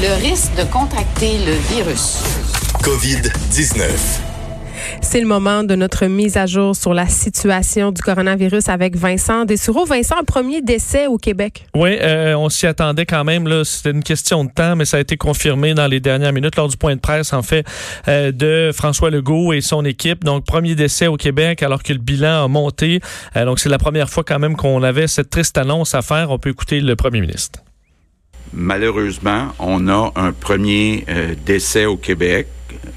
Le risque de contracter le virus. COVID-19. C'est le moment de notre mise à jour sur la situation du coronavirus avec Vincent Dessureau. Vincent, un premier décès au Québec. Oui, euh, on s'y attendait quand même. C'était une question de temps, mais ça a été confirmé dans les dernières minutes lors du point de presse, en fait, euh, de François Legault et son équipe. Donc, premier décès au Québec alors que le bilan a monté. Euh, donc, c'est la première fois quand même qu'on avait cette triste annonce à faire. On peut écouter le premier ministre. Malheureusement, on a un premier euh, décès au Québec.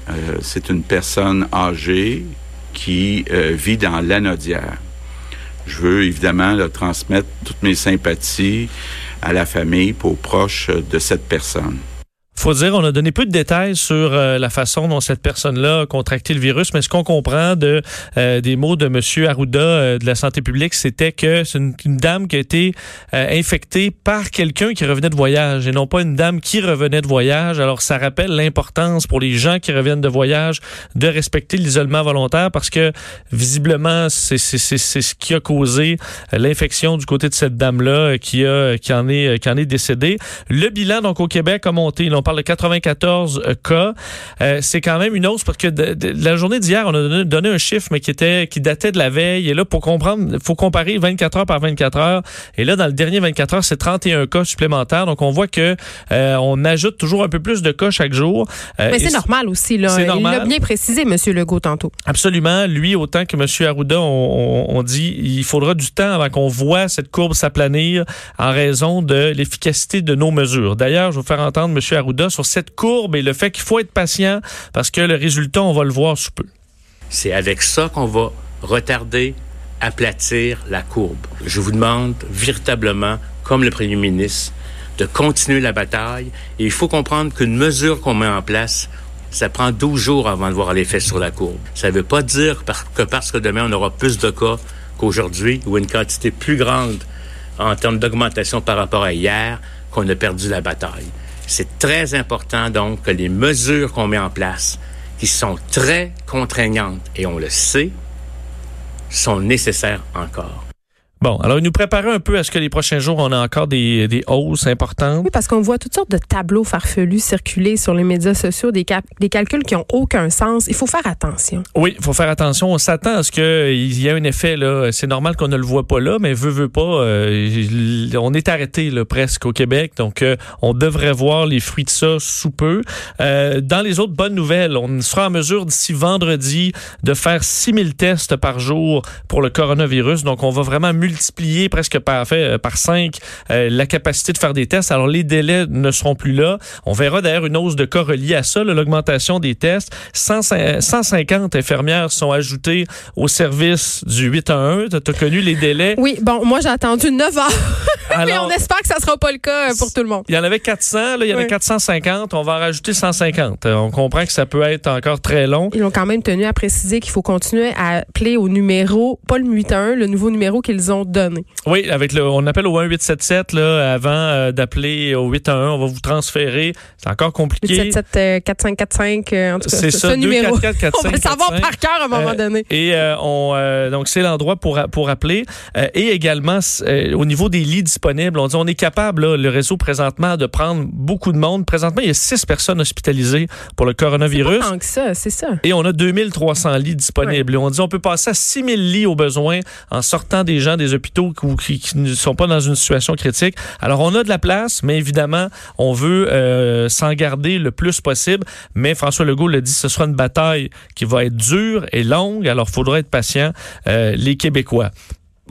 Euh, c'est une personne âgée qui euh, vit dans l'anodière. Je veux évidemment leur transmettre toutes mes sympathies à la famille aux proches de cette personne. Faut dire, on a donné peu de détails sur euh, la façon dont cette personne-là a contracté le virus, mais ce qu'on comprend euh, des mots de M. Arruda euh, de la santé publique, c'était que c'est une, dame qui a été infectée par quelqu'un qui revenait de voyage et non pas une dame qui revenait de voyage. Alors, ça rappelle l'importance pour les gens qui reviennent de voyage de respecter l'isolement volontaire parce que visiblement, c'est ce qui a causé l'infection du côté de cette dame-là qui a qui en est qui en est décédée. Le bilan donc au Québec a monté. On parle de 94 euh, cas. Euh, c'est quand même une hausse parce que de, de- la journée d'hier, on a donné, donné un chiffre mais qui était qui datait de la veille. Et là, pour comprendre, il faut comparer 24 heures par 24 heures. Et là, dans le dernier 24 heures, c'est 31 cas supplémentaires. Donc, on voit que euh, on ajoute toujours un peu plus de cas chaque jour. Euh, Mais c'est normal aussi. Là. c'est Il l'a bien précisé, M. Legault, tantôt. Absolument. Lui, autant que M. Arruda, on, on- on dit il faudra du temps avant qu'on voit cette courbe s'aplanir en raison de l'efficacité de nos mesures. D'ailleurs, je vais vous faire entendre M. Arruda sur cette courbe et le fait qu'il faut être patient parce que le résultat, on va le voir sous peu. C'est avec ça qu'on va retarder, aplatir la courbe. Je vous demande véritablement, comme le premier ministre, de continuer la bataille. Et il faut comprendre qu'une mesure qu'on met en place, ça prend 12 jours avant de voir l'effet sur la courbe. Ça ne veut pas dire que parce que demain on aura plus de cas qu'aujourd'hui ou une quantité plus grande en termes d'augmentation par rapport à hier qu'on a perdu la bataille. C'est très important donc que les mesures qu'on met en place, qui sont très contraignantes, et on le sait, sont nécessaires encore. Bon, alors il nous préparait un peu à ce que les prochains jours, on a encore des, des hausses importantes. Oui, parce qu'on voit toutes sortes de tableaux farfelus circuler sur les médias sociaux, des, cap- des calculs qui ont aucun sens. Il faut faire attention. Oui, il faut faire attention. On s'attend à ce qu'il y ait un effet. là. C'est normal qu'on ne le voit pas là, mais veut, veut pas. euh, on est arrêté là, presque au Québec, donc euh, on devrait voir les fruits de ça sous peu. Euh, dans les autres bonnes nouvelles, on sera en mesure d'ici vendredi de faire 6000 tests par jour pour le coronavirus. Donc, on va vraiment multiplier presque par, fait, euh, par 5 la capacité de faire des tests. Alors, les délais ne seront plus là. On verra d'ailleurs une hausse de cas reliée à ça, l'augmentation des tests. 100 150 infirmières sont ajoutées au service du 811. Tu as connu les délais? Oui, bon, moi, j'ai attendu 9 heures. Mais on espère que ça sera pas le cas euh, pour tout le monde. il y en avait 400, là, il y en a Oui. 450. On va en rajouter 150. Euh, On comprend que ça peut être encore très long. Ils ont quand même tenu à préciser qu'il faut continuer à appeler au numéro, pas le 811, le nouveau numéro qu'ils ont donné. Oui, avec le, on appelle au 1877 là, avant euh, d'appeler au 811. On va vous transférer. C'est encore compliqué. 877 euh, 4545, euh, en tout cas, C'est ce, ça, ce numéro. 244 On va le savoir 45. par cœur à un moment donné. Et on, donc c'est l'endroit pour pour appeler et également au niveau des lits disponibles, on dit on est capable là, le réseau présentement de prendre beaucoup de monde. Présentement, il y a six personnes hospitalisées pour le coronavirus. Pas tant que ça, c'est ça. Et on a 2300 lits disponibles. Et on dit on peut passer à 6000 lits au besoin en sortant des gens des hôpitaux qui, ne sont pas dans une situation critique. Alors on a de la place, mais évidemment, on veut euh, s'en garder le plus possible. Mais François Legault l'a dit, ce sera une bataille qui va être dure et longue. Alors il faudra être patient, euh, les Québécois.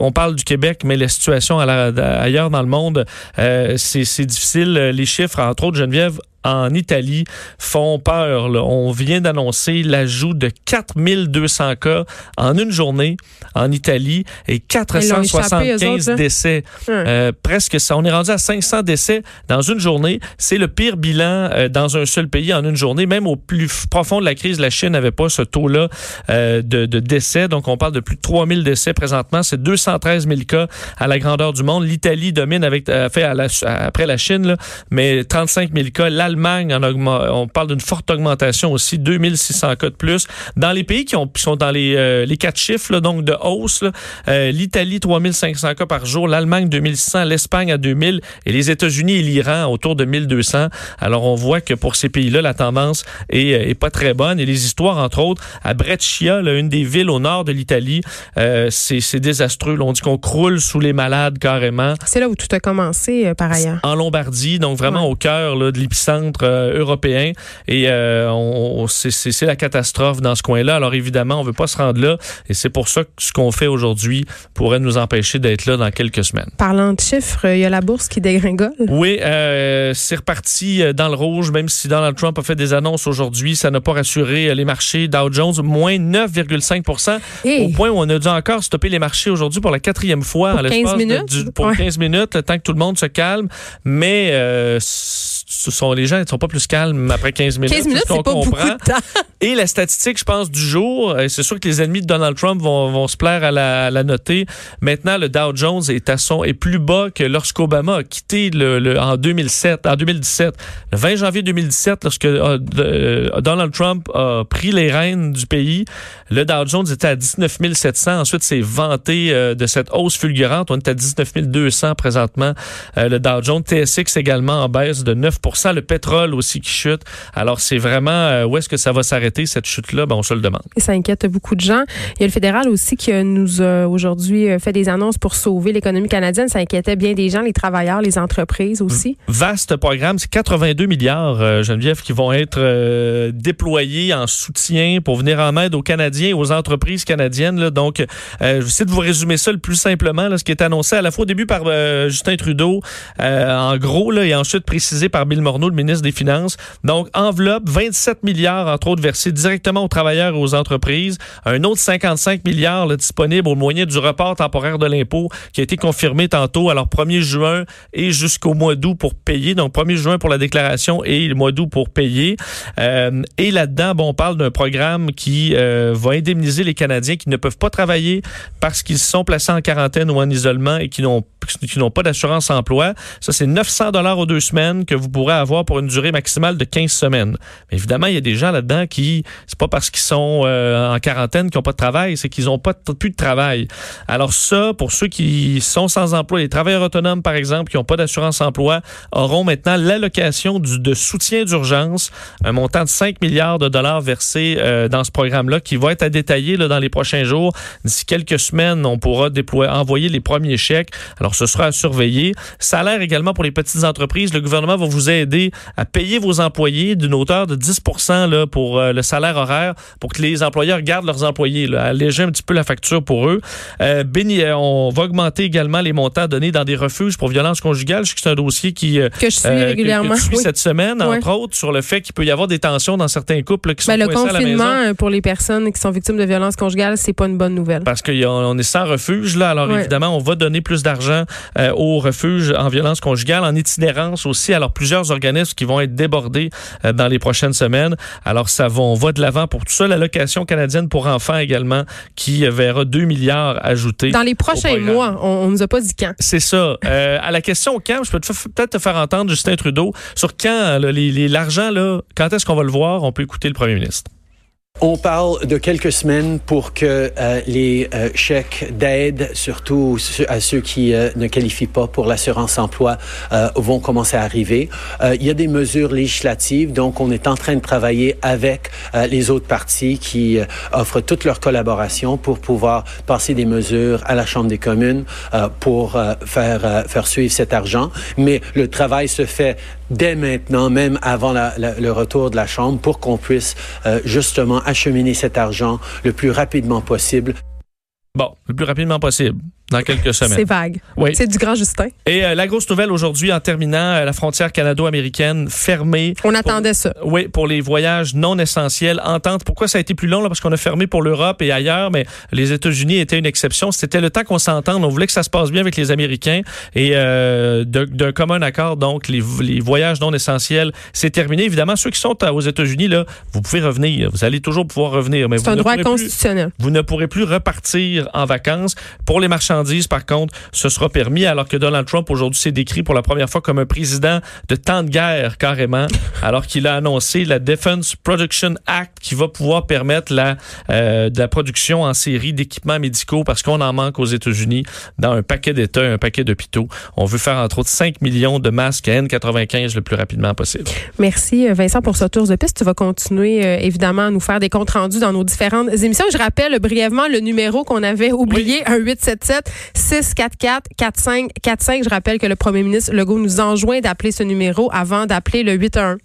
On parle du Québec, mais la situation ailleurs dans le monde, euh, c'est difficile. Les chiffres, entre autres, Geneviève, en Italie font peur. là. On vient d'annoncer l'ajout de 4200 cas en une journée en Italie et Ils l'ont échappé, eux 475 autres, là. décès. Hum. Euh, presque ça. On est rendu à 500 décès dans une journée. C'est le pire bilan euh, dans un seul pays en une journée. Même au plus profond de la crise, la Chine n'avait pas ce taux-là euh, de, de décès. Donc, on parle de plus de 3000 décès présentement. C'est 213 000 cas à la grandeur du monde. L'Italie domine avec, fait à la- après la Chine, là, mais 35 000 cas. L'Allemagne, on parle d'une forte augmentation aussi, 2600 cas de plus. Dans les pays qui, ont, qui sont dans les, euh, les quatre chiffres, là, donc de hausse, euh, l'Italie, 3500 cas par jour, l'Allemagne, 2600, l'Espagne à 2000 et les États-Unis et l'Iran autour de 1200. Alors, on voit que pour ces pays-là, la tendance est, euh, est pas très bonne. Et les histoires, entre autres, à Brescia, là, une des villes au nord de l'Italie, euh, c'est désastreux. là. on dit qu'on croule sous les malades carrément. C'est là où tout a commencé, euh, par ailleurs. En Lombardie, donc vraiment Ouais. au cœur de l'épicentre euh, européen. Et euh, on, on- c'est- la catastrophe dans ce coin-là. Alors évidemment, on veut pas se rendre là. Et c'est pour ça que ce qu'on fait aujourd'hui pourrait nous empêcher d'être là dans quelques semaines. Parlant de chiffres, il y a la bourse qui dégringole. Oui, euh, c'est reparti euh, dans le rouge, même si Donald Trump a fait des annonces aujourd'hui. Ça n'a pas rassuré les marchés. Dow Jones, moins 9,5 Hey. Au point où on a dû encore stopper les marchés aujourd'hui pour la quatrième fois. Pour en l'espace 15 de- minutes? du- pour Ouais. 15 minutes, le temps que tout le monde se calme. Mais euh, ce sont, les gens ne sont pas plus calmes après 15 minutes. 15 minutes, ce c'est pas beaucoup de temps. Et la statistique, je pense, du jour, euh, c'est sûr que les ennemis de Donald Trump vont, vont se plaire à la, à la noter. Maintenant, le Dow Jones est à son est plus bas que lorsqu'Obama a quitté le, le- en 2007, en 2017, le 20 janvier 2017, lorsque euh, euh, Donald Trump a pris les rênes du pays. Le Dow Jones était à 19 700. Ensuite, c'est vanté euh, de cette hausse fulgurante. On est à 19 200 présentement. Euh, le Dow Jones, TSX également en baisse de 9 Le pétrole aussi qui chute. Alors, c'est vraiment euh, où est-ce que ça va s'arrêter cette chute-là? Ben, on se le demande. Et ça inquiète beaucoup de gens. Il y a le fédéral aussi qui euh, nous a aujourd'hui euh, fait des annonces pour sauver l'économie canadienne. Ça inquiétait bien des gens, les travailleurs, les entreprises aussi. Vaste programme, c'est 82 milliards, euh, Geneviève, qui vont être euh, déployés en soutien pour venir en aide aux Canadiens et aux entreprises canadiennes. là. Donc, euh, je vais essayer de vous résumer ça le plus simplement, là, ce qui est annoncé à la fois au début par Justin Trudeau, en gros, là, et ensuite précisé par Bill Morneau, le ministre des Finances. Donc, enveloppe, 27 milliards, entre autres, versés directement aux travailleurs et aux entreprises. Un autre 55 milliards là, disponible au moyen du report temporaire de l'impôt qui a été confirmé tantôt, alors 1er juin et jusqu'au mois d'août pour payer. Donc, 1er juin pour la déclaration et le mois d'août pour payer. Euh, et là-dedans, bon, on parle d'un programme qui euh, va indemniser les Canadiens qui ne peuvent pas travailler parce qu'ils sont placés en quarantaine ou en isolement et qui n'ont qui n'ont pas d'assurance emploi. Ça, c'est 900 dollars aux deux semaines que vous pourrez avoir pour une durée maximale de 15 semaines. Évidemment, il y a des gens là-dedans qui, c'est pas parce qu'ils sont euh, en quarantaine qu'ils n'ont pas de travail, c'est qu'ils n'ont pas plus de travail. Alors ça, pour ceux qui sont sans emploi, les travailleurs autonomes, par exemple, qui n'ont pas d'assurance emploi, auront maintenant l'allocation de soutien d'urgence, un montant de 5 milliards de dollars versés euh, dans ce programme-là, qui va être à détailler dans les prochains jours. D'ici quelques semaines, on pourra déployer, envoyer les premiers chèques. Alors, ce sera à surveiller. Salaire également pour les petites entreprises. Le gouvernement va vous aider à payer vos employés d'une hauteur de 10 là, pour euh, le salaire horaire, pour que les employeurs gardent leurs employés, là, alléger un petit peu la facture pour eux. Euh, béni- euh, on va augmenter également les montants donnés dans des refuges pour violences conjugales. Je sais que c'est un dossier qui euh, Que je suis que- régulièrement. que tu suis oui. cette semaine, entre autres, sur le fait qu'il peut y avoir des tensions dans certains couples là, qui sont Ben, le coincés à la maison. confinement pour les personnes qui sont victimes de violences conjugales, c'est pas une bonne nouvelle. Parce qu'on est sans refuge, là. Alors, évidemment, on va donner plus d'argent euh, aux refuges en violence conjugale, en itinérance aussi. Alors, plusieurs organismes qui vont être débordés euh, dans les prochaines semaines. Alors, ça va, on va de l'avant pour tout ça. L'allocation canadienne pour enfants également, qui euh, verra 2 milliards ajoutés. Dans les prochains mois, on, on nous a pas dit quand. C'est ça. Euh, à la question quand, je peux peut-être te faire entendre Justin Trudeau sur quand là, les- les- l'argent, là, quand est-ce qu'on va le voir? On peut écouter le premier ministre. On parle de quelques semaines pour que euh, les euh, chèques d'aide, surtout à ceux qui euh, ne qualifient pas pour l'assurance emploi, euh, vont commencer à arriver. Euh, il y a des mesures législatives, donc on est en train de travailler avec euh, les autres partis qui offrent toute leur collaboration pour pouvoir passer des mesures à la Chambre des communes pour faire faire suivre cet argent. Mais le travail se fait dès maintenant, même avant la- la- le retour de la Chambre, pour qu'on puisse justement acheminer cet argent le plus rapidement possible. Bon, le plus rapidement possible. Dans quelques semaines. C'est vague. Oui. C'est du grand Justin. Et euh, la grosse nouvelle aujourd'hui, en terminant, euh, la frontière canado-américaine fermée. On attendait ça. Oui, pour les voyages non essentiels. Entente. Pourquoi ça a été plus long? Là? Parce qu'on a fermé pour l'Europe et ailleurs, mais les États-Unis étaient une exception. C'était le temps qu'on s'entende. On voulait que ça se passe bien avec les Américains. Et euh, d'un commun accord, donc, les, les voyages non essentiels, c'est terminé. Évidemment, ceux qui sont aux États-Unis, là, vous pouvez revenir. Vous allez toujours pouvoir revenir. C'est un droit plus- constitutionnel. vous ne pourrez plus repartir en vacances. Pour les marchandises, par contre, ce sera permis, alors que Donald Trump, aujourd'hui, s'est décrit pour la première fois comme un président de temps de guerre, carrément, alors qu'il a annoncé la Defense Production Act qui va pouvoir permettre la, euh, de la production en série d'équipements médicaux parce qu'on en manque aux États-Unis dans un paquet d'États, un paquet d'hôpitaux. On veut faire, entre autres, 5 millions de masques N95 le plus rapidement possible. Merci Vincent pour ce tour de piste. Tu vas continuer euh, évidemment à nous faire des comptes rendus dans nos différentes émissions. Je rappelle brièvement le numéro qu'on avait oublié, un 877 644 4545. Je rappelle que le premier ministre Legault nous enjoint d'appeler ce numéro avant d'appeler le 81.